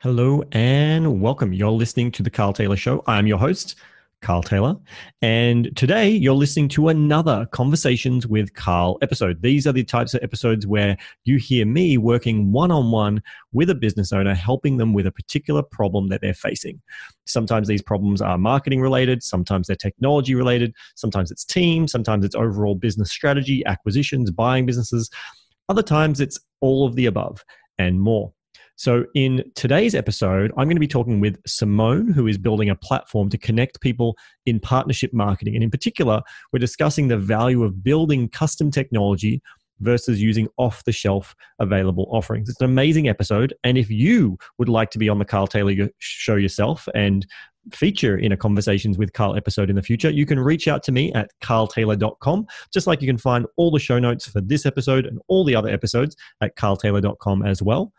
Hello and welcome. You're listening to The Carl Taylor Show. I'm your host, Carl Taylor. And today you're listening to another Conversations with Carl episode. These are the types of episodes where you hear me working one on one with a business owner, helping them with a particular problem that they're facing. Sometimes these problems are marketing related, sometimes they're technology related, sometimes it's team, sometimes it's overall business strategy, acquisitions, buying businesses. Other times it's all of the above and more. So, in today's episode, I'm going to be talking with Simone, who is building a platform to connect people in partnership marketing. And in particular, we're discussing the value of building custom technology versus using off the shelf available offerings. It's an amazing episode. And if you would like to be on the Carl Taylor show yourself and feature in a conversations with Carl episode in the future, you can reach out to me at carltaylor.com, just like you can find all the show notes for this episode and all the other episodes at carltaylor.com as well.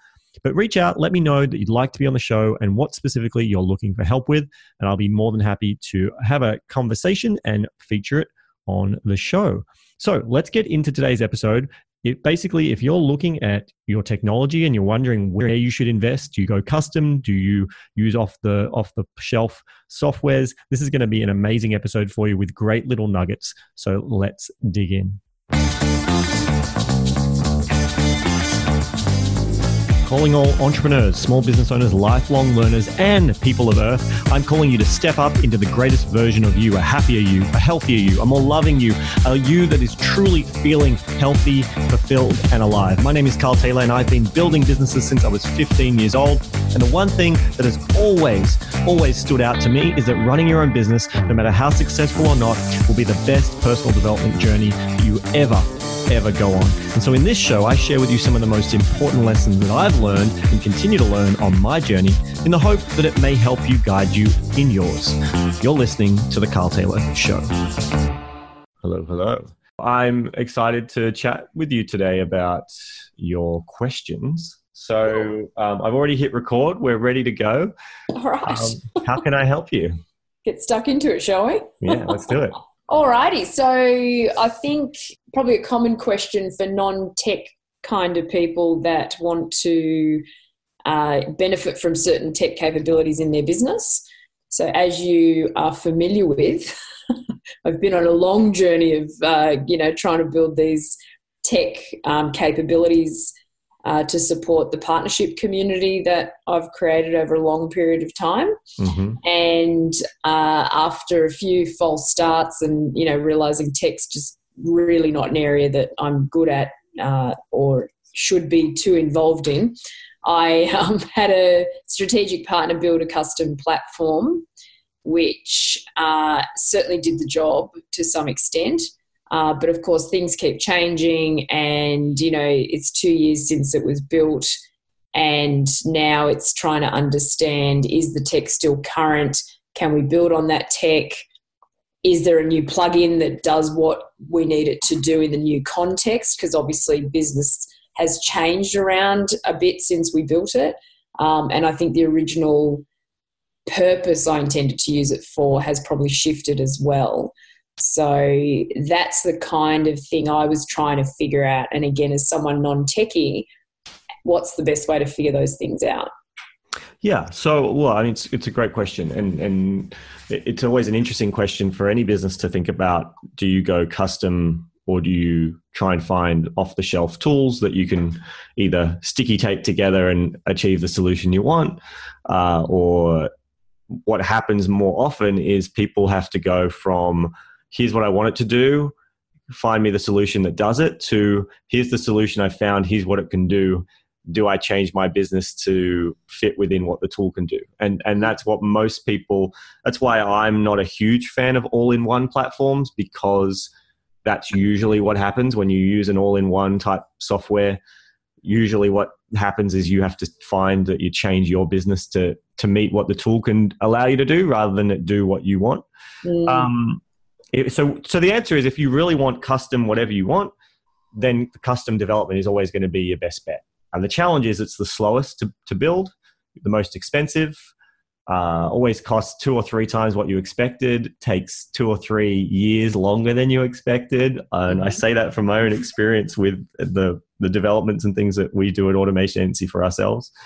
But reach out, let me know that you'd like to be on the show and what specifically you're looking for help with. And I'll be more than happy to have a conversation and feature it on the show. So let's get into today's episode. It basically, if you're looking at your technology and you're wondering where you should invest, do you go custom? Do you use off the off the shelf softwares? This is going to be an amazing episode for you with great little nuggets. So let's dig in. Calling all entrepreneurs, small business owners, lifelong learners, and people of Earth. I'm calling you to step up into the greatest version of you, a happier you, a healthier you, a more loving you, a you that is truly feeling healthy, fulfilled, and alive. My name is Carl Taylor, and I've been building businesses since I was 15 years old. And the one thing that has always, always stood out to me is that running your own business, no matter how successful or not, will be the best personal development journey you ever ever go on. And so in this show, I share with you some of the most important lessons that I've learned and continue to learn on my journey in the hope that it may help you guide you in yours. You're listening to The Carl Taylor Show. Hello, hello. I'm excited to chat with you today about your questions. So um, I've already hit record. We're ready to go. All right. Um, how can I help you? Get stuck into it, shall we? Yeah, let's do it. All righty. so I think probably a common question for non-tech kind of people that want to uh, benefit from certain tech capabilities in their business. So, as you are familiar with, I've been on a long journey of uh, you know trying to build these tech um, capabilities uh, to support the partnership community that I've created over a long period of time. Mm-hmm. And uh, after a few false starts and, you know, realizing tech's just really not an area that I'm good at uh, or should be too involved in, I um, had a strategic partner build a custom platform, which uh, certainly did the job to some extent. Uh, but of course, things keep changing, and you know, it's two years since it was built, and now it's trying to understand is the tech still current? Can we build on that tech? Is there a new plugin that does what we need it to do in the new context? Because obviously, business has changed around a bit since we built it. Um, and I think the original purpose I intended to use it for has probably shifted as well. So that's the kind of thing I was trying to figure out. And again, as someone non techie, what's the best way to figure those things out? Yeah. So, well, I mean, it's, it's a great question. And, and it's always an interesting question for any business to think about. Do you go custom or do you try and find off the shelf tools that you can either sticky tape together and achieve the solution you want? Uh, or what happens more often is people have to go from here's what I want it to do, find me the solution that does it, to here's the solution I found, here's what it can do. Do I change my business to fit within what the tool can do? And and that's what most people that's why I'm not a huge fan of all-in-one platforms because that's usually what happens when you use an all-in-one type software. Usually what happens is you have to find that you change your business to to meet what the tool can allow you to do rather than it do what you want. Mm. Um, so so the answer is if you really want custom whatever you want then custom development is always going to be your best bet and the challenge is it's the slowest to, to build the most expensive uh, always costs two or three times what you expected takes two or three years longer than you expected and i say that from my own experience with the the developments and things that we do at Automation Agency for ourselves.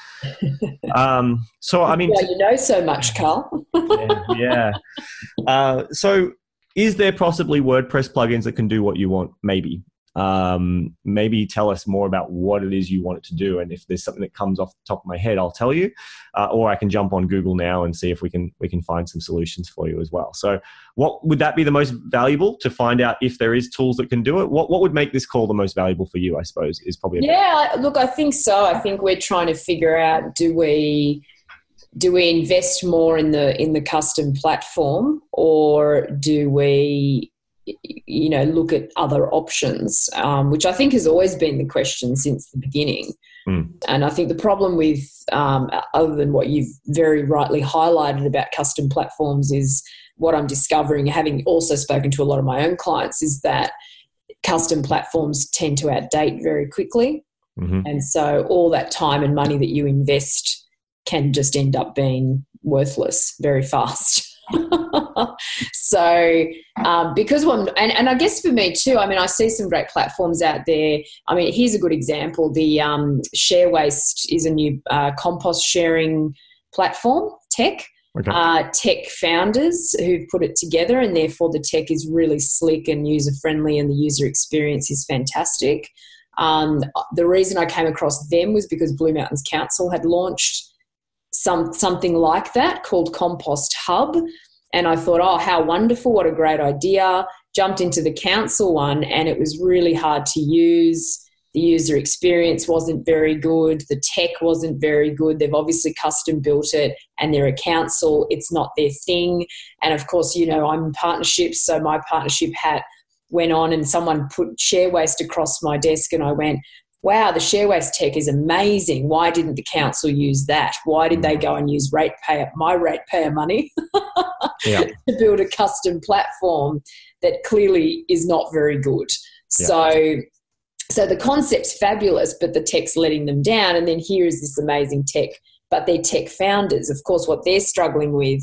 Um, so, I mean, yeah, you know so much, Carl. yeah. yeah. Uh, so, is there possibly WordPress plugins that can do what you want? Maybe um, maybe tell us more about what it is you want it to do and if there's something that comes off the top of my head i'll tell you. Uh, or i can jump on google now and see if we can we can find some solutions for you as well. So what would that be the most valuable to find out if there is tools that can do it? What, what would make this call the most valuable for you i suppose is probably yeah look i think so. I think we're trying to figure out do we do we invest more in the in the custom platform or do we you know look at other options um, which i think has always been the question since the beginning mm. and i think the problem with um, other than what you've very rightly highlighted about custom platforms is what i'm discovering having also spoken to a lot of my own clients is that custom platforms tend to outdate very quickly mm-hmm. and so all that time and money that you invest can just end up being worthless very fast so um, because I'm, and, and I guess for me too, I mean, I see some great platforms out there. I mean, here's a good example. The um, Share Waste is a new uh, compost sharing platform, tech. Okay. Uh, tech founders who've put it together, and therefore the tech is really slick and user friendly, and the user experience is fantastic. Um, the reason I came across them was because Blue Mountains Council had launched some something like that called Compost Hub. And I thought, oh, how wonderful, what a great idea. Jumped into the council one, and it was really hard to use. The user experience wasn't very good. The tech wasn't very good. They've obviously custom built it, and they're a council. It's not their thing. And of course, you know, I'm in partnerships, so my partnership hat went on, and someone put share waste across my desk, and I went, wow, the share waste tech is amazing. Why didn't the council use that? Why did they go and use ratepayer, my ratepayer money yeah. to build a custom platform that clearly is not very good? Yeah. So, so the concept's fabulous, but the tech's letting them down. And then here is this amazing tech, but they're tech founders. Of course, what they're struggling with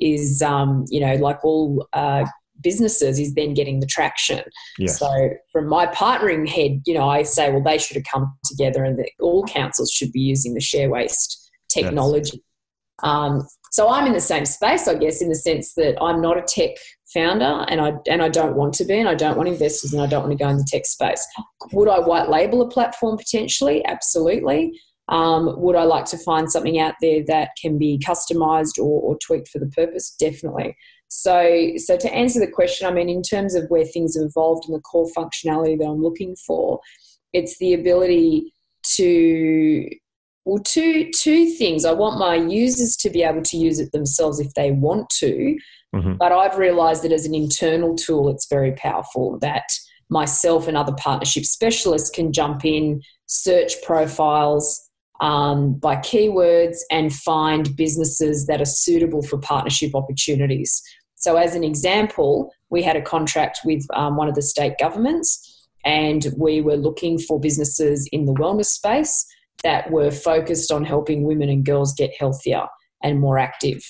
is, um, you know, like all uh, businesses is then getting the traction. Yes. So from my partnering head, you know, I say, well, they should have come together and that all councils should be using the share waste technology. Yes. Um, so I'm in the same space, I guess, in the sense that I'm not a tech founder and I and I don't want to be and I don't want investors and I don't want to go in the tech space. Would I white label a platform potentially? Absolutely. Um, would I like to find something out there that can be customized or, or tweaked for the purpose? Definitely. So, so to answer the question, I mean, in terms of where things have evolved and the core functionality that I'm looking for, it's the ability to well two two things i want my users to be able to use it themselves if they want to mm-hmm. but i've realized that as an internal tool it's very powerful that myself and other partnership specialists can jump in search profiles um, by keywords and find businesses that are suitable for partnership opportunities so, as an example, we had a contract with um, one of the state governments, and we were looking for businesses in the wellness space that were focused on helping women and girls get healthier and more active.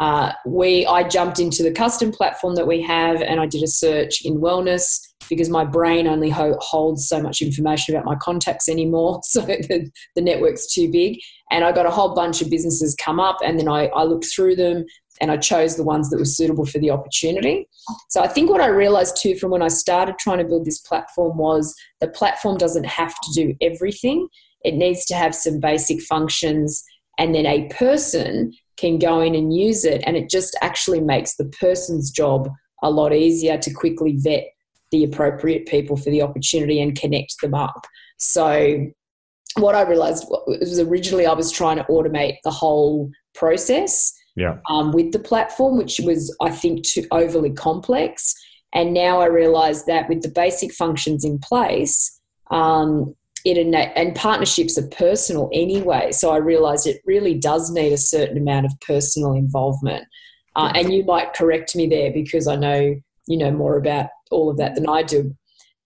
Uh, we, I jumped into the custom platform that we have, and I did a search in wellness because my brain only ho- holds so much information about my contacts anymore. So the, the network's too big. And I got a whole bunch of businesses come up, and then I, I looked through them and I chose the ones that were suitable for the opportunity. So I think what I realized too from when I started trying to build this platform was the platform doesn't have to do everything. It needs to have some basic functions and then a person can go in and use it and it just actually makes the person's job a lot easier to quickly vet the appropriate people for the opportunity and connect them up. So what I realized was originally I was trying to automate the whole process yeah. um, with the platform, which was, I think, too overly complex. And now I realize that with the basic functions in place, um, it and partnerships are personal anyway. So I realized it really does need a certain amount of personal involvement. Uh, and you might correct me there because I know you know more about all of that than I do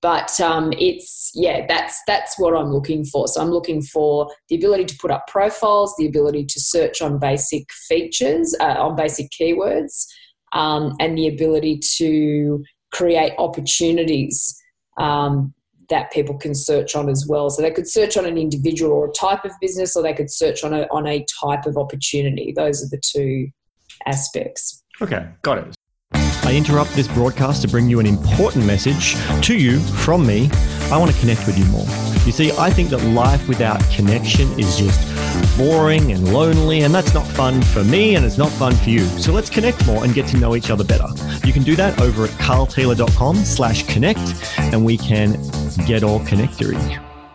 but um, it's yeah that's that's what i'm looking for so i'm looking for the ability to put up profiles the ability to search on basic features uh, on basic keywords um, and the ability to create opportunities um, that people can search on as well. So they could search on an individual or a type of business, or they could search on a on a type of opportunity. Those are the two aspects. Okay, got it. I interrupt this broadcast to bring you an important message to you from me. I want to connect with you more. You see, I think that life without connection is just boring and lonely, and that's not fun for me and it's not fun for you. So let's connect more and get to know each other better. You can do that over at carltaylor.com slash connect, and we can get all connected.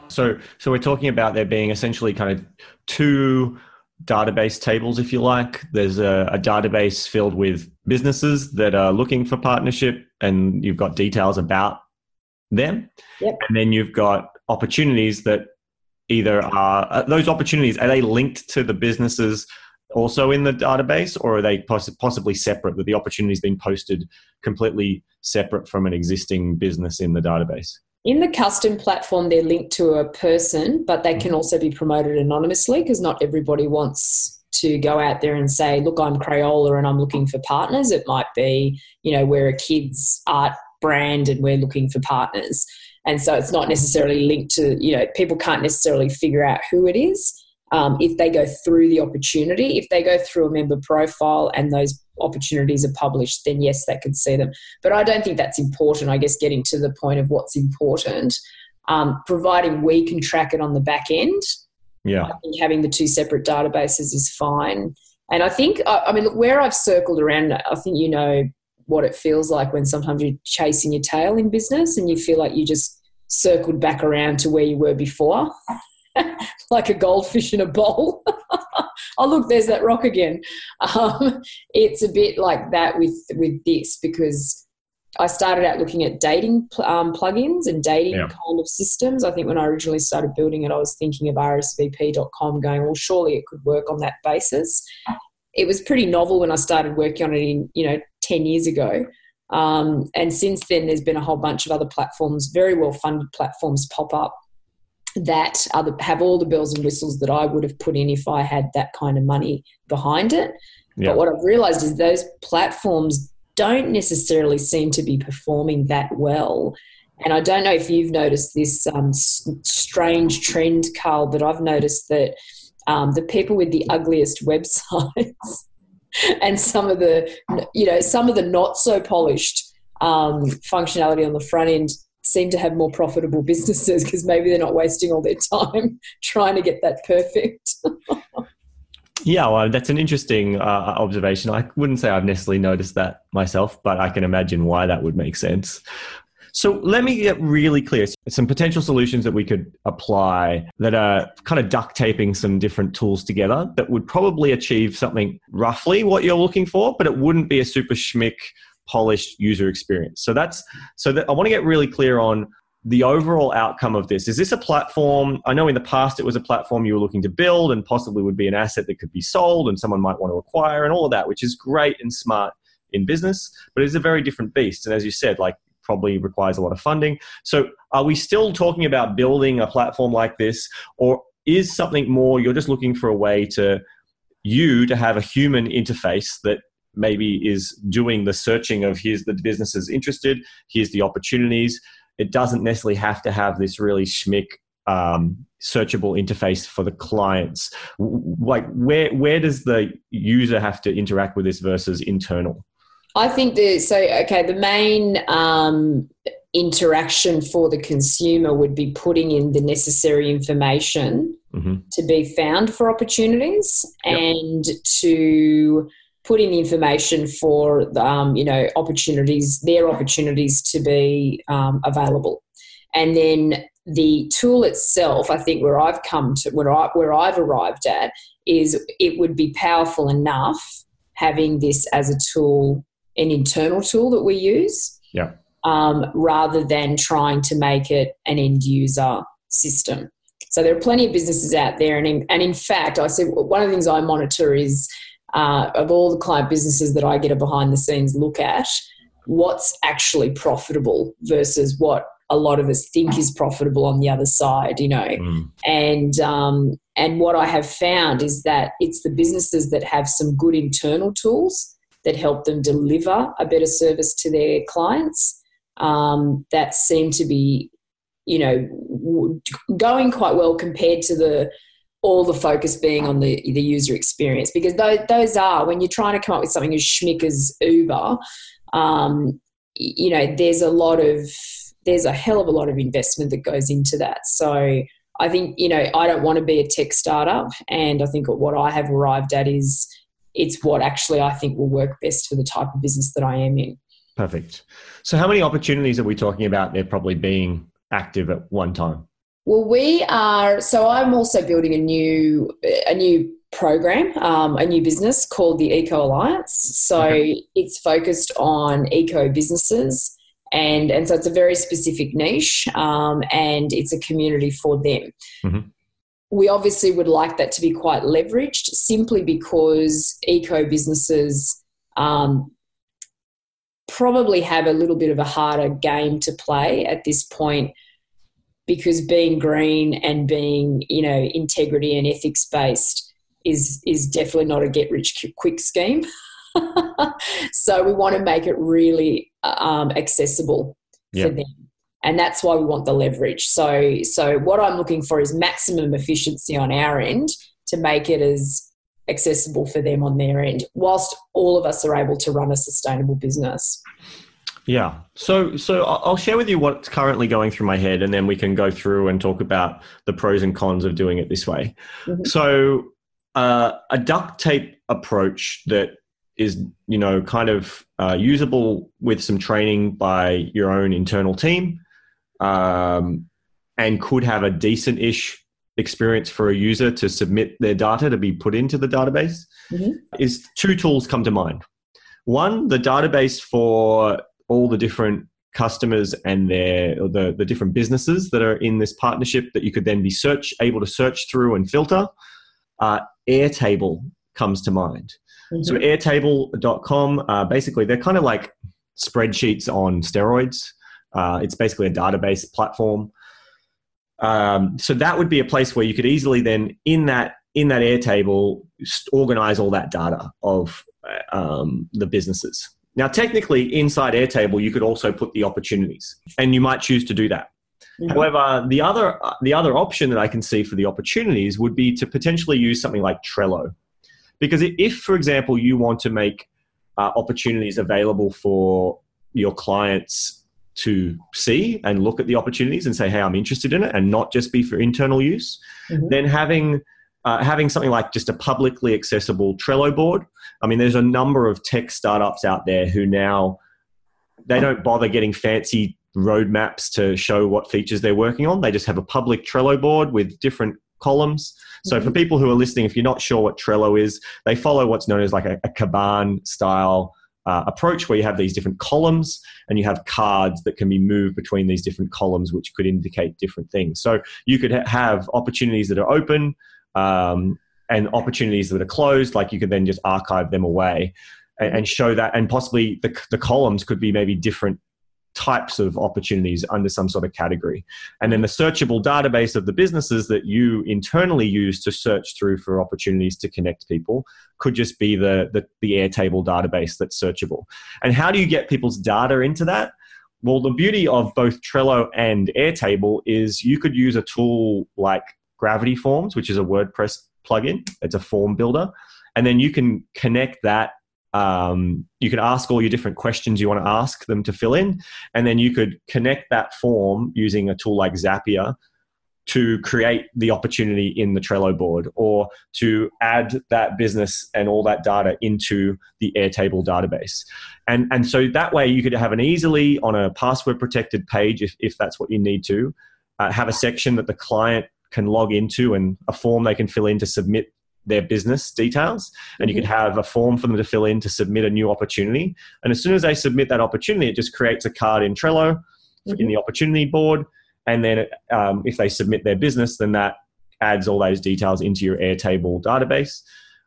So, so we're talking about there being essentially kind of two database tables, if you like. There's a, a, database filled with businesses that are looking for partnership, and you've got details about them. Yep. And then you've got opportunities that either are uh, those opportunities are they linked to the businesses also in the database, or are they poss- possibly separate? That the opportunities being posted completely separate from an existing business in the database. In the custom platform, they're linked to a person, but they can also be promoted anonymously because not everybody wants to go out there and say, look, I'm Crayola and I'm looking for partners. It might be, you know, we're a kids art brand and we're looking for partners. And so it's not necessarily linked to, you know, people can't necessarily figure out who it is um, if they go through the opportunity. If they go through a member profile and those opportunities are published, then yes, they could see them. But I don't think that's important. I guess getting to the point of what's important, um, providing we can track it on the back end. Yeah, I think having the two separate databases is fine. And I think, I mean, look, where I've circled around, I think you know what it feels like when sometimes you're chasing your tail in business and you feel like you just circled back around to where you were before. like a goldfish in a bowl. oh, look, there's that rock again. Um, it's a bit like that with with this because I started out looking at dating um, plugins and dating yeah. kind of systems. I think when I originally started building it, I was thinking of RSVP.com, going, well, surely it could work on that basis. It was pretty novel when I started working on it in you know ten years ago. Um, and since then, there's been a whole bunch of other platforms, very well funded platforms, pop up that other, have all the bells and whistles that I would have put in if I had that kind of money behind it. Yeah. But what I've realized is those platforms don't necessarily seem to be performing that well. And I don't know if you've noticed this um, strange trend, Carl, but I've noticed that um, the people with the ugliest websites and some of the, you know, some of the not so polished um, functionality on the front end seem to have more profitable businesses because maybe they're not wasting all their time trying to get that perfect. yeah, well, that's an interesting uh, observation. I wouldn't say I've necessarily noticed that myself, but I can imagine why that would make sense. So let me get really clear. Some potential solutions that we could apply that are kind of duct taping some different tools together that would probably achieve something roughly what you're looking for, but it wouldn't be a super schmick polished user experience. So that's so that I want to get really clear on the overall outcome of this. Is this a platform? I know in the past it was a platform you were looking to build and possibly would be an asset that could be sold and someone might want to acquire and all of that, which is great and smart in business, but it's a very different beast. And as you said, like probably requires a lot of funding. So are we still talking about building a platform like this or is something more you're just looking for a way to you to have a human interface that maybe is doing the searching of here's the businesses interested, here's the opportunities. It doesn't necessarily have to have this really schmick um, searchable interface for the clients. Like where where does the user have to interact with this versus internal? I think the so okay the main um, interaction for the consumer would be putting in the necessary information mm-hmm. to be found for opportunities yep. and to put in information for um, you know opportunities, their opportunities to be um, available, and then the tool itself. I think where I've come to where I where I've arrived at is it would be powerful enough having this as a tool, an internal tool that we use. Yeah. Um, rather than trying to make it an end user system. So there are plenty of businesses out there, and in, and in fact, I said one of the things I monitor is uh, of all the client businesses that I get a behind the scenes look at, what's actually profitable versus what a lot of us think is profitable on the other side, you know. Mm. And um, and what I have found is that it's the businesses that have some good internal tools that help them deliver a better service to their clients um, that seem to be you know, going quite well compared to the all the focus being on the the user experience because those, those are when you're trying to come up with something as schmick as Uber, um, you know, there's a lot of there's a hell of a lot of investment that goes into that. So I think you know I don't want to be a tech startup, and I think what I have arrived at is it's what actually I think will work best for the type of business that I am in. Perfect. So, how many opportunities are we talking about there probably being active at one time? Well, we are. So, I'm also building a new a new program, um, a new business called the Eco Alliance. So, okay. it's focused on eco businesses, and and so it's a very specific niche, um, and it's a community for them. Mm-hmm we obviously would like that to be quite leveraged simply because eco businesses um, probably have a little bit of a harder game to play at this point because being green and being you know integrity and ethics based is is definitely not a get rich quick scheme. So we want to make it really um, accessible yep. for them. And that's why we want the leverage. So so what i'm looking for is maximum efficiency on our end to make it as accessible for them on their end whilst all of us are able to run a sustainable business yeah. So so I'll share with you what's currently going through my head and then we can go through and talk about the pros and cons of doing it this way. Mm-hmm. So uh, a duct tape approach that is you know kind of uh, usable with some training by your own internal team um, and could have a decent-ish experience for a user to submit their data to be put into the database mm-hmm. is two tools come to mind one the database for all the different customers and their the, the different businesses that are in this partnership that you could then be search able to search through and filter uh, airtable comes to mind. Mm-hmm. so airtable.com uh, basically they're kind of like spreadsheets on steroids. Uh, it's basically a database platform. Um, so that would be a place where you could easily then in that in that airtable organize all that data of uh, um, the businesses now, technically, inside Airtable, you could also put the opportunities, and you might choose to do that. Mm-hmm. However, the other the other option that I can see for the opportunities would be to potentially use something like Trello, because if, for example, you want to make uh, opportunities available for your clients to see and look at the opportunities and say, "Hey, I'm interested in it," and not just be for internal use, mm-hmm. then having uh, having something like just a publicly accessible Trello board. I mean, there's a number of tech startups out there who now they don't bother getting fancy roadmaps to show what features they're working on. They just have a public Trello board with different columns. So mm-hmm. for people who are listening, if you're not sure what Trello is, they follow what's known as like a, a Kanban style uh, approach where you have these different columns and you have cards that can be moved between these different columns, which could indicate different things. So you could ha- have opportunities that are open, um, and opportunities that are closed, like you could then just archive them away and, and show that. And possibly the, the columns could be maybe different types of opportunities under some sort of category. And then the searchable database of the businesses that you internally use to search through for opportunities to connect people could just be the, the, the Airtable database that's searchable. And how do you get people's data into that? Well, the beauty of both Trello and Airtable is you could use a tool like Gravity Forms, which is a WordPress plugin. It's a form builder. And then you can connect that. Um, you can ask all your different questions you want to ask them to fill in. And then you could connect that form using a tool like Zapier to create the opportunity in the Trello board or to add that business and all that data into the Airtable database. And, and so that way you could have an easily on a password protected page if, if that's what you need to, uh, have a section that the client can log into and a form they can fill in to submit their business details. And you can mm-hmm. have a form for them to fill in to submit a new opportunity. And as soon as they submit that opportunity it just creates a card in trello mm-hmm. in the opportunity board. And then um, if they submit their business then that adds all those details into your airtable database.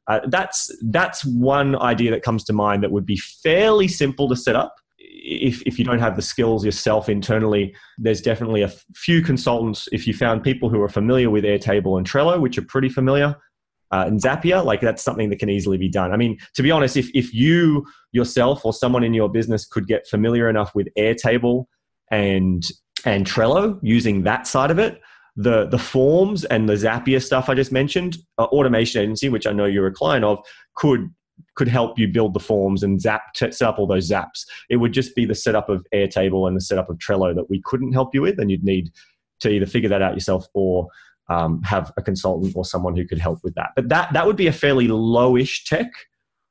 Uh, that's that's one idea that comes to mind that would be fairly simple to set up if, if you don't have the skills yourself internally, there's definitely a few consultants. If you found people who are familiar with Airtable and Trello, which are pretty familiar, uh, and Zapier, like that's something that can easily be done. I mean, to be honest, if, if you yourself or someone in your business could get familiar enough with Airtable and and Trello, using that side of it, the the forms and the Zapier stuff I just mentioned, uh, Automation Agency, which I know you're a client of, could could help you build the forms and zap set up all those zaps. It would just be the setup of Airtable and the setup of Trello that we couldn't help you with, and you'd need to either figure that out yourself or um, have a consultant or someone who could help with that. But that that would be a fairly lowish tech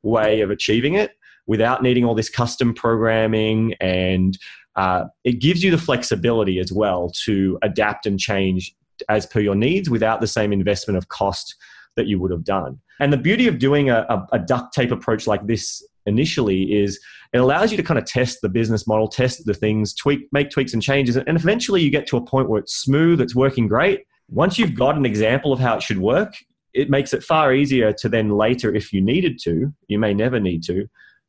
way of achieving it without needing all this custom programming and uh, it gives you the flexibility as well to adapt and change as per your needs without the same investment of cost that you would have done. And the beauty of doing a, a, a duct tape approach like this initially is it allows you to kind of test the business model, test the things, tweak, make tweaks and changes, and eventually you get to a point where it's smooth, it's working great. Once you've got an example of how it should work, it makes it far easier to then later, if you needed to, you may never need to,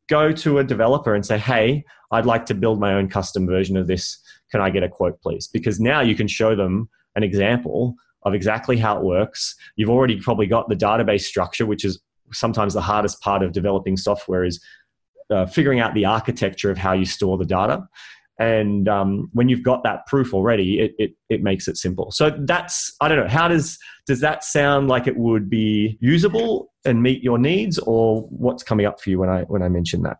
go to a developer and say, hey, I'd like to build my own custom version of this. Can I get a quote, please? Because now you can show them an example of exactly how it works. You've already probably got the database structure, which is sometimes the hardest part of developing software is uh, figuring out the architecture of how you store the data. And um, when you've got that proof already, it, it, it makes it simple. So that's I don't know. How does does that sound like it would be usable and meet your needs, or what's coming up for you when I when I mention that?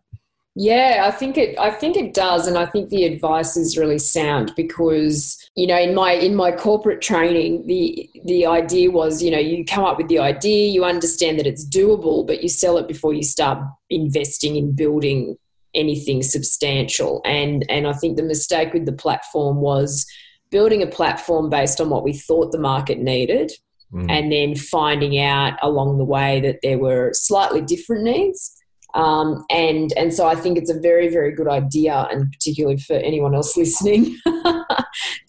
Yeah, I think it I think it does and I think the advice is really sound because you know in my in my corporate training the the idea was you know you come up with the idea you understand that it's doable but you sell it before you start investing in building anything substantial and and I think the mistake with the platform was building a platform based on what we thought the market needed mm. and then finding out along the way that there were slightly different needs um, and and so I think it's a very very good idea, and particularly for anyone else listening,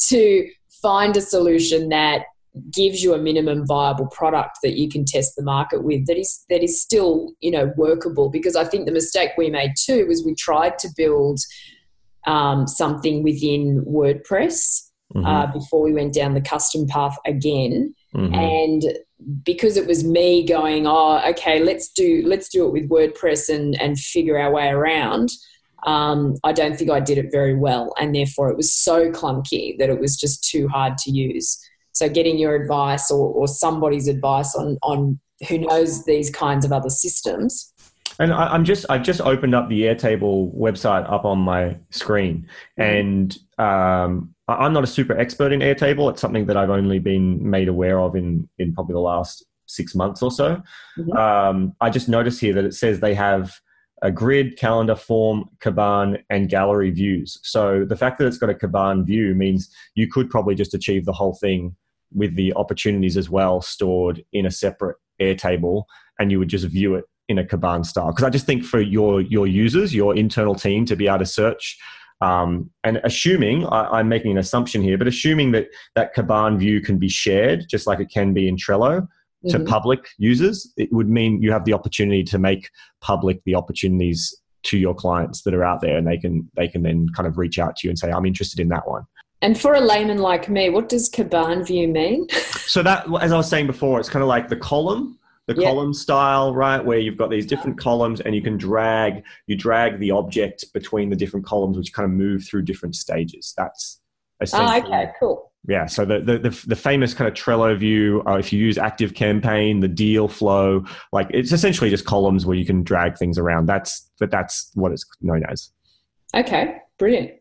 to find a solution that gives you a minimum viable product that you can test the market with that is that is still you know workable because i think the mistake we made too was we tried to build um, something within wordpress mm-hmm. uh, before we went down the custom path again mm-hmm. and because it was me going, oh, okay, let's do let's do it with WordPress and and figure our way around. Um, I don't think I did it very well, and therefore it was so clunky that it was just too hard to use. So, getting your advice or, or somebody's advice on on who knows these kinds of other systems. And I, am just I've just opened up the Airtable website up on my screen, mm-hmm. and um, I'm not a super expert in Airtable. It's something that I've only been made aware of in in probably the last six months or so. Mm-hmm. Um, I just noticed here that it says they have a grid, calendar, form, Kanban, and gallery views. So the fact that it's got a Kanban view means you could probably just achieve the whole thing with the opportunities as well stored in a separate Airtable, and you would just view it in a Kanban style. Because I just think for your your users, your internal team to be able to search um, and assuming, I, am making an assumption here, but assuming that that Kanban view can be shared, just like it can be in Trello, to mm-hmm. public users, it would mean you have the opportunity to make public the opportunities to your clients that are out there, and they can they can then kind of reach out to you and say, "I'm interested in that one." And for a layman like me, what does Kanban view mean? so that, as I was saying before, it's kind of like the column the yep. column style, right? Where you've got these different columns and you can drag, you drag the object between the different columns, which kind of move through different stages. That's essentially. Oh, okay, cool. Yeah, so the, the, the, the famous kind of Trello view, uh, if you use Active Campaign, the deal flow, like it's essentially just columns where you can drag things around. That's, but that's what it's known as. Okay, brilliant.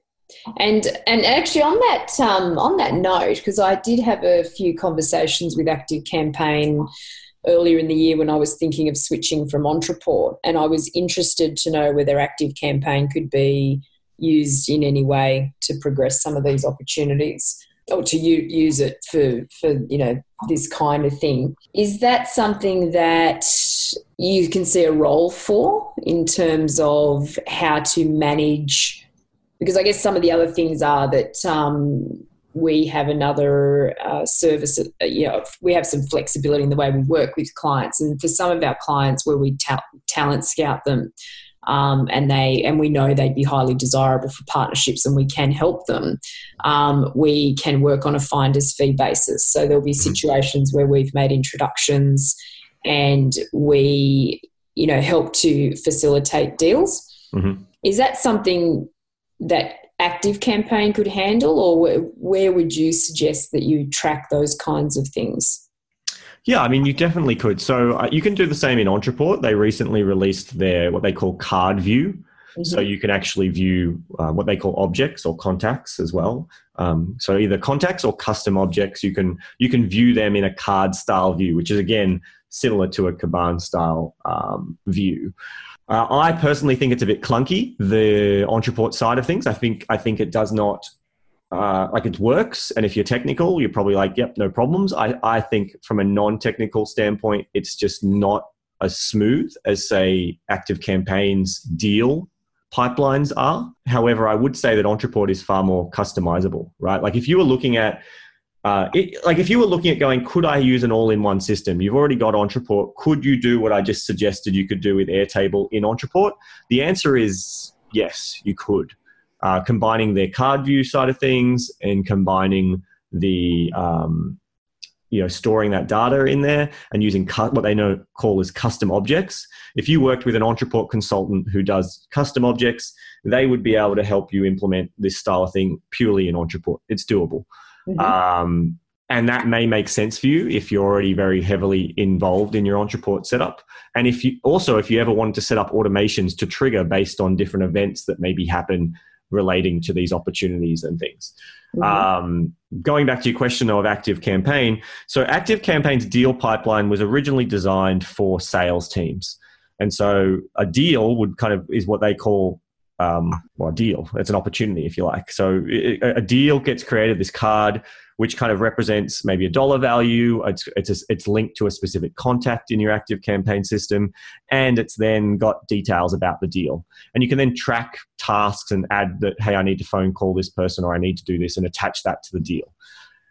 And and actually on that um, on that note, because I did have a few conversations with Active Campaign earlier in the year when I was thinking of switching from Ontraport, and I was interested to know whether Active Campaign could be used in any way to progress some of these opportunities or to use it for for you know this kind of thing. Is that something that you can see a role for in terms of how to manage? Because I guess some of the other things are that um, we have another uh, service. Uh, you know, we have some flexibility in the way we work with clients, and for some of our clients, where we ta- talent scout them, um, and they and we know they'd be highly desirable for partnerships, and we can help them. Um, we can work on a finder's fee basis. So there'll be mm-hmm. situations where we've made introductions, and we, you know, help to facilitate deals. Mm-hmm. Is that something that active campaign could handle or where, where would you suggest that you track those kinds of things yeah, I mean, you definitely could. So uh, you can do the same in Ontraport. They recently released their what they call card view. Mm-hmm. So you can actually view uh, what they call objects or contacts as well. Um, so either contacts or custom objects, you can you can view them in a card style view, which is again similar to a Kanban style um, view. Uh, I personally think it's a bit clunky the Ontraport side of things. I think I think it does not uh, like it works. And if you're technical, you're probably like, yep, no problems. I, I think from a non technical standpoint, it's just not as smooth as, say, Active Campaign's deal pipelines are. However, I would say that Ontraport is far more customizable, right? Like if you were looking at uh, it, like if you were looking at going, could I use an all-in-one system? You've already got Ontraport. Could you do what I just suggested you could do with Airtable in Ontraport? The answer is yes, you could uh, combining their card view side of things and combining the um, you know storing that data in there and using cu- what they know call as custom objects if you worked with an Ontraport consultant who does custom objects they would be able to help you implement this style of thing purely in Ontraport it's doable mm-hmm. um, and that may make sense for you if you're already very heavily involved in your Ontraport setup and if you also if you ever wanted to set up automations to trigger based on different events that maybe happen relating to these opportunities and things. Mm-hmm. Um, going back to your question though of Active Campaign, so Active Campaign's deal pipeline was originally designed for sales teams, and so a deal would kind of is what they call um, well, a deal. It's an opportunity, if you like. So it, a deal gets created. This card which kind of represents maybe a dollar value. It's it's a, it's linked to a specific contact in your active campaign system, and it's then got details about the deal. And you can then track tasks and add that hey, I need to phone call this person or I need to do this, and attach that to the deal.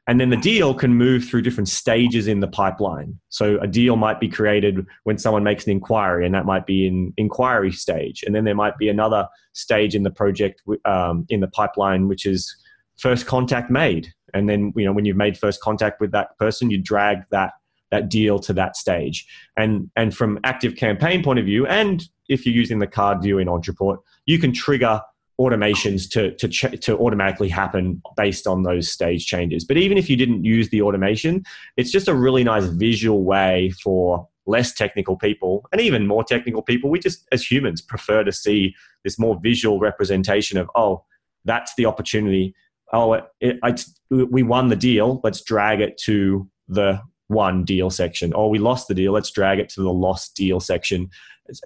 And then the deal can move through different stages in the pipeline. So a deal might be created when someone makes an inquiry, and that might be in inquiry stage. And then there might be another stage in the project um, in the pipeline, which is first contact made and then you know when you've made first contact with that person you drag that that deal to that stage and and from active campaign point of view and if you're using the card view in Ontraport you can trigger automations to to ch- to automatically happen based on those stage changes but even if you didn't use the automation it's just a really nice visual way for less technical people and even more technical people we just as humans prefer to see this more visual representation of oh that's the opportunity oh, it, it, we won the deal. Let's drag it to the won deal section. Or we lost the deal. Let's drag it to the lost deal section.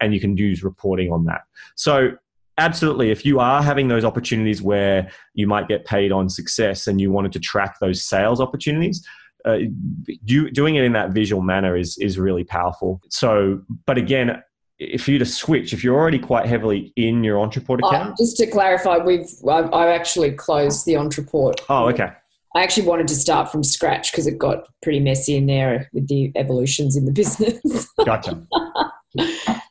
And you can use reporting on that. So, absolutely, if you are having those opportunities where you might get paid on success and you wanted to track those sales opportunities, uh, do, doing it in that visual manner is is really powerful. So, but again, for you to switch, if you're already quite heavily in your Ontraport oh, account? just to clarify, we've I've, I've actually closed the Ontraport. Oh, okay. I actually wanted to start from scratch because it got pretty messy in there with the evolutions in the business. Gotcha.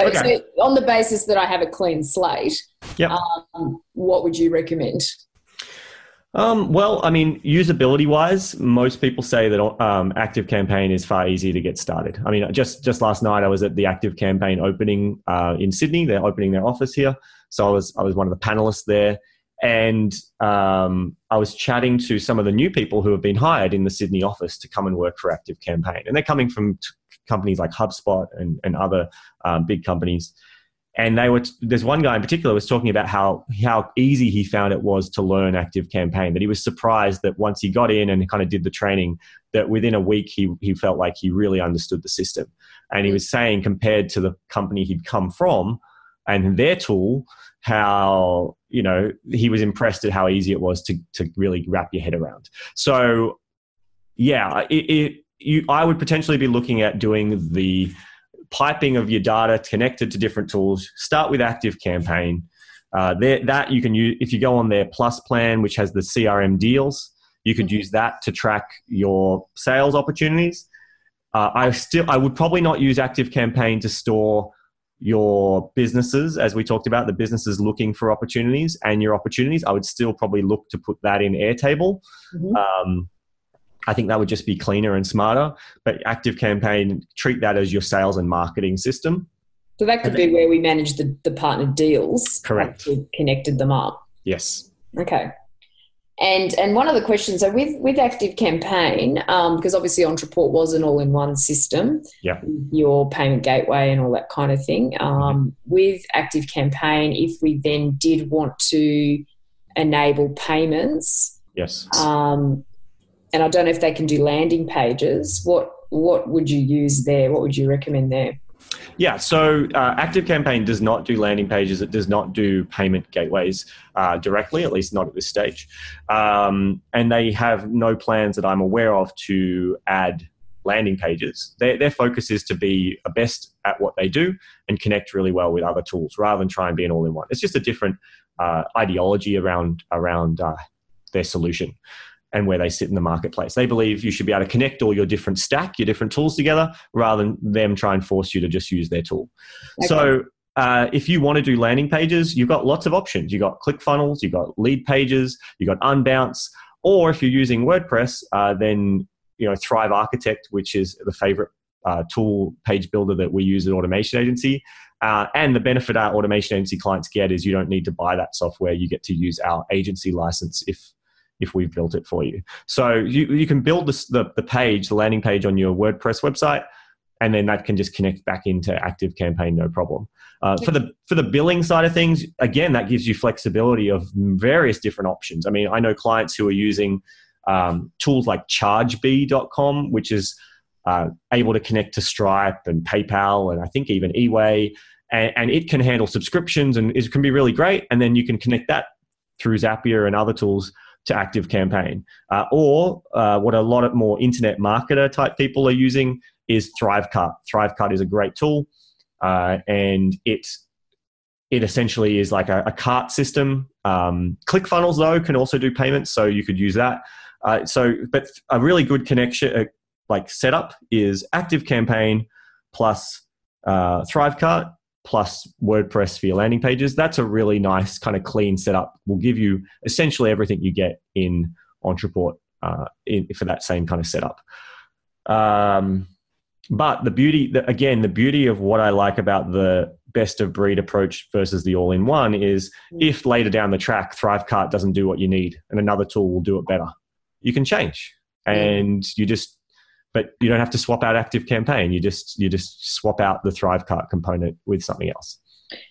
so, okay. so, on the basis that I have a clean slate, yep. Um, what would you recommend? Um, well, I mean, usability wise, most people say that um, Active Campaign is far easier to get started. I mean, just just last night I was at the Active Campaign opening uh, in Sydney. They're opening their office here, so I was I was one of the panelists there, and um, I was chatting to some of the new people who have been hired in the Sydney office to come and work for Active Campaign, and they're coming from t- companies like HubSpot and and other um, big companies. And they were there's one guy in particular was talking about how how easy he found it was to learn active campaign that he was surprised that once he got in and kind of did the training that within a week he he felt like he really understood the system. And he was saying compared to the company he'd come from and their tool how you know he was impressed at how easy it was to to really wrap your head around. So yeah it, it you I would potentially be looking at doing the piping of your data connected to different tools. Start with Active Campaign. Uh, that you can use if you go on their Plus plan, which has the CRM deals. You could use that to track your sales opportunities. Uh, I still I would probably not use Active Campaign to store your businesses, as we talked about, the businesses looking for opportunities and your opportunities. I would still probably look to put that in Airtable. Mm-hmm. Um, I think that would just be cleaner and smarter. But Active Campaign, treat that as your sales and marketing system. So that could be where we manage the, the partner deals. Correct. We connected them up. Yes. Okay. And and one of the questions, so with with Active Campaign, um, because obviously Ontraport was an all in one system, yeah, your payment gateway and all that kind of thing. Um, mm-hmm. With Active Campaign, if we then did want to enable payments, yes, um, and I don't know if they can do landing pages. What what would you use there? What would you recommend there? Yeah, so uh, Active Campaign does not do landing pages. It does not do payment gateways uh, directly, at least not at this stage. Um, and they have no plans that I'm aware of to add landing pages. Their, their focus is to be a best at what they do and connect really well with other tools rather than try and be an all-in-one. It's just a different uh, ideology around around uh, their solution and where they sit in the marketplace. They believe you should be able to connect all your different stack, your different tools together, rather than them try and force you to just use their tool. Okay. So uh, if you want to do landing pages, you've got lots of options. You've got ClickFunnels, you've got Leadpages, you've got Unbounce, or if you're using WordPress, uh, then you know Thrive Architect, which is the favorite uh, tool page builder that we use at Automation Agency. Uh, and the benefit our automation agency clients get is you don't need to buy that software. You get to use our agency license if if we've built it for you. So you, you can build this, the, the page, the landing page on your WordPress website, and then that can just connect back into Active Campaign, no problem. Uh, for the for the billing side of things, again, that gives you flexibility of various different options. I mean, I know clients who are using um, tools like ChargeBee.com, which is uh, able to connect to Stripe and PayPal, and I think even eWay, and, and it can handle subscriptions and it can be really great. And then you can connect that through Zapier and other tools to active campaign. Uh, or uh, what a lot of more internet marketer type people are using is Thrivecart. Thrivecart is a great tool, uh, and it it essentially is like a, a cart system. Um, ClickFunnels though can also do payments, so you could use that. Uh, so, but a really good connection, uh, like setup, is Active Campaign plus uh, Thrivecart plus WordPress for your landing pages. That's a really nice kind of clean setup. Will give you essentially everything you get in Ontraport uh, in, for that same kind of setup. Um, but the beauty, the, again, the beauty of what I like about the best of breed approach versus the all in one is mm. if later down the track Thrivecart doesn't do what you need and another tool will do it better, you can change and you just but you don't have to swap out active campaign. You just you just swap out the thrivecart component with something else.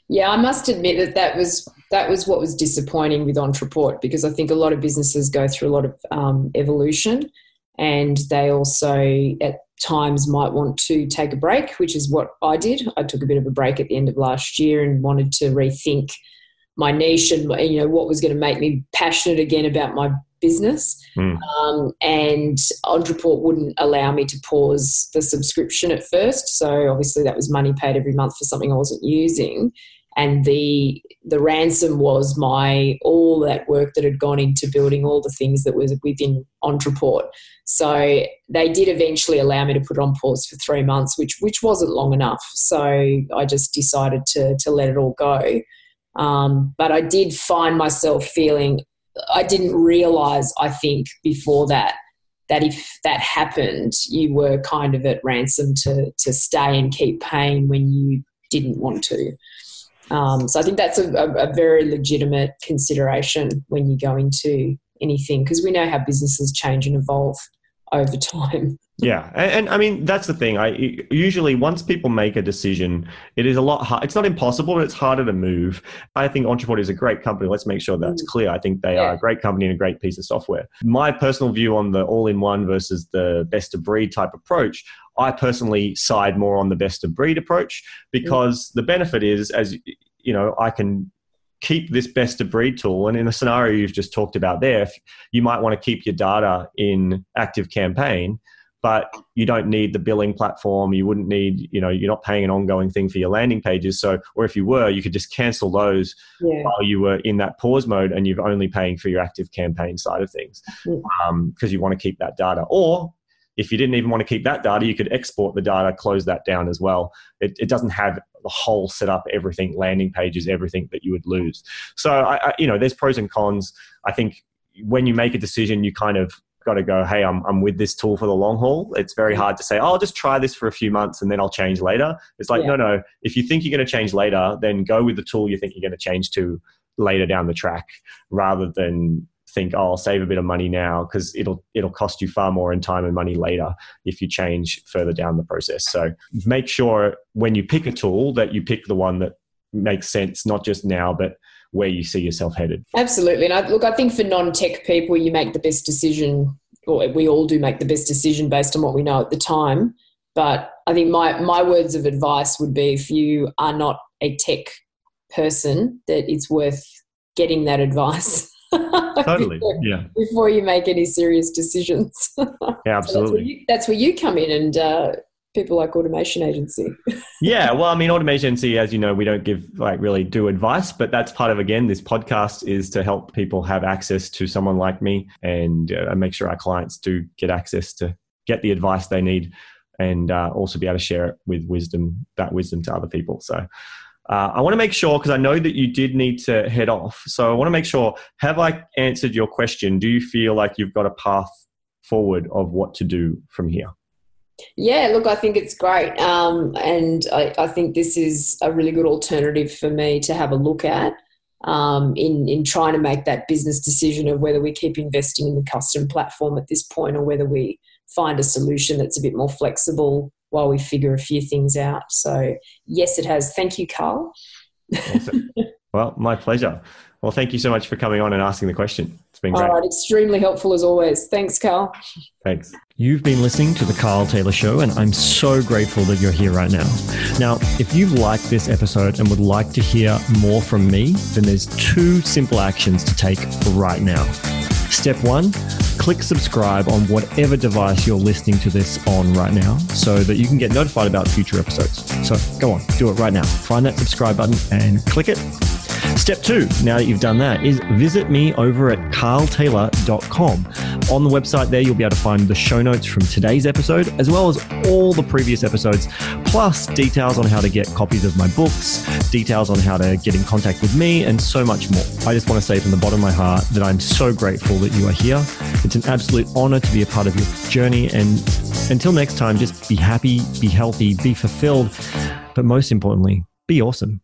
Yeah i must admit that that was that was what was disappointing with ontraport because i think a lot of businesses go through a lot of um, evolution and they also at times might want to take a break which is what i did. I took a bit of a break at the end of last year and wanted to rethink my niche and you know what was going to make me passionate again about my business. Mm. Um, and Ontraport wouldn't allow me to pause the subscription at first. So obviously that was money paid every month for something I wasn't using. And the the ransom was my all that work that had gone into building all the things that was within Ontraport. So they did eventually allow me to put it on pause for three months, which which wasn't long enough. So I just decided to to let it all go. Um, but I did find myself feeling I didn't realize, I think, before that, that if that happened, you were kind of at ransom to, to stay and keep paying when you didn't want to. Um, so I think that's a, a, a, very legitimate consideration when you go into anything because we know how businesses change and evolve over time. Yeah, and, and, I mean that's the thing. I usually once people make a decision, it is a lot hard. It's not impossible, but it's harder to move. I think Ontraport is a great company. Let's make sure that's mm. clear. I think they yeah. are a great company and a great piece of software. My personal view on the all-in-one versus the best of breed type approach, I personally side more on the best of breed approach because mm. the benefit is as you know, I can keep this best of breed tool. And in the scenario you've just talked about there, you might want to keep your data in active campaign but you don't need the billing platform. You wouldn't need, you know, you're not paying an ongoing thing for your landing pages. So, or if you were, you could just cancel those yeah. while you were in that pause mode and you're only paying for your active campaign side of things because um, you want to keep that data. Or if you didn't even want to keep that data, you could export the data, close that down as well. It, it doesn't have the whole setup, everything, landing pages, everything that you would lose. So, I, I, you know, there's pros and cons. I think when you make a decision, you kind of got to go, hey, I'm, I'm with this tool for the long haul. It's very mm. hard to say, oh, I'll just try this for a few months and then I'll change later. It's like, yeah. no, no. If you think you're going to change later, then go with the tool you think you're going to change to later down the track rather than think, oh, I'll save a bit of money now because it'll it'll cost you far more in time and money later if you change further down the process. So make sure when you pick a tool that you pick the one that makes sense, not just now, but where you see yourself headed. Absolutely. And I, look, I think for non-tech people, you make the best decision, or we all do make the best decision based on what we know at the time. But I think my my words of advice would be if you are not a tech person, that it's worth getting that advice. totally. before, yeah. Before you make any serious decisions. Yeah, absolutely. so that's, where you, that's, where you, come in and uh, people like Automation Agency. yeah, well, I mean, Automation Agency, as you know, we don't give like really do advice, but that's part of again this podcast is to help people have access to someone like me and uh, make sure our clients do get access to get the advice they need and uh, also be able to share it with wisdom that wisdom to other people. So. Uh, I want to make sure because I know that you did need to head off. So I want to make sure have I answered your question? Do you feel like you've got a path forward of what to do from here? Yeah, look, I think it's great. Um, and I, I, think this is a really good alternative for me to have a look at um, in, in trying to make that business decision of whether we keep investing in the custom platform at this point or whether we find a solution that's a bit more flexible while we figure a few things out. So, yes, it has. Thank you, Carl. Awesome. well, my pleasure. Well, thank you so much for coming on and asking the question. It's been great. All right, extremely helpful as always. Thanks, Carl. Thanks. You've been listening to The Carl Taylor Show, and I'm so grateful that you're here right now. Now, if you've liked this episode and would like to hear more from me, then there's two simple actions to take right now. Step one, click subscribe on whatever device you're listening to this on right now so that you can get notified about future episodes. So go on, do it right now. Find that subscribe button and click it Step two, now that you've done that, is visit me over at carltaylor.com. On the website there, you'll be able to find the show notes from today's episode, as well as all the previous episodes, plus details on how to get copies of my books, details on how to get in contact with me, and so much more. I just want to say from the bottom of my heart that I'm so grateful that you are here. It's an absolute honor to be a part of your journey. And until next time, just be happy, be healthy, be fulfilled, but most importantly, be awesome.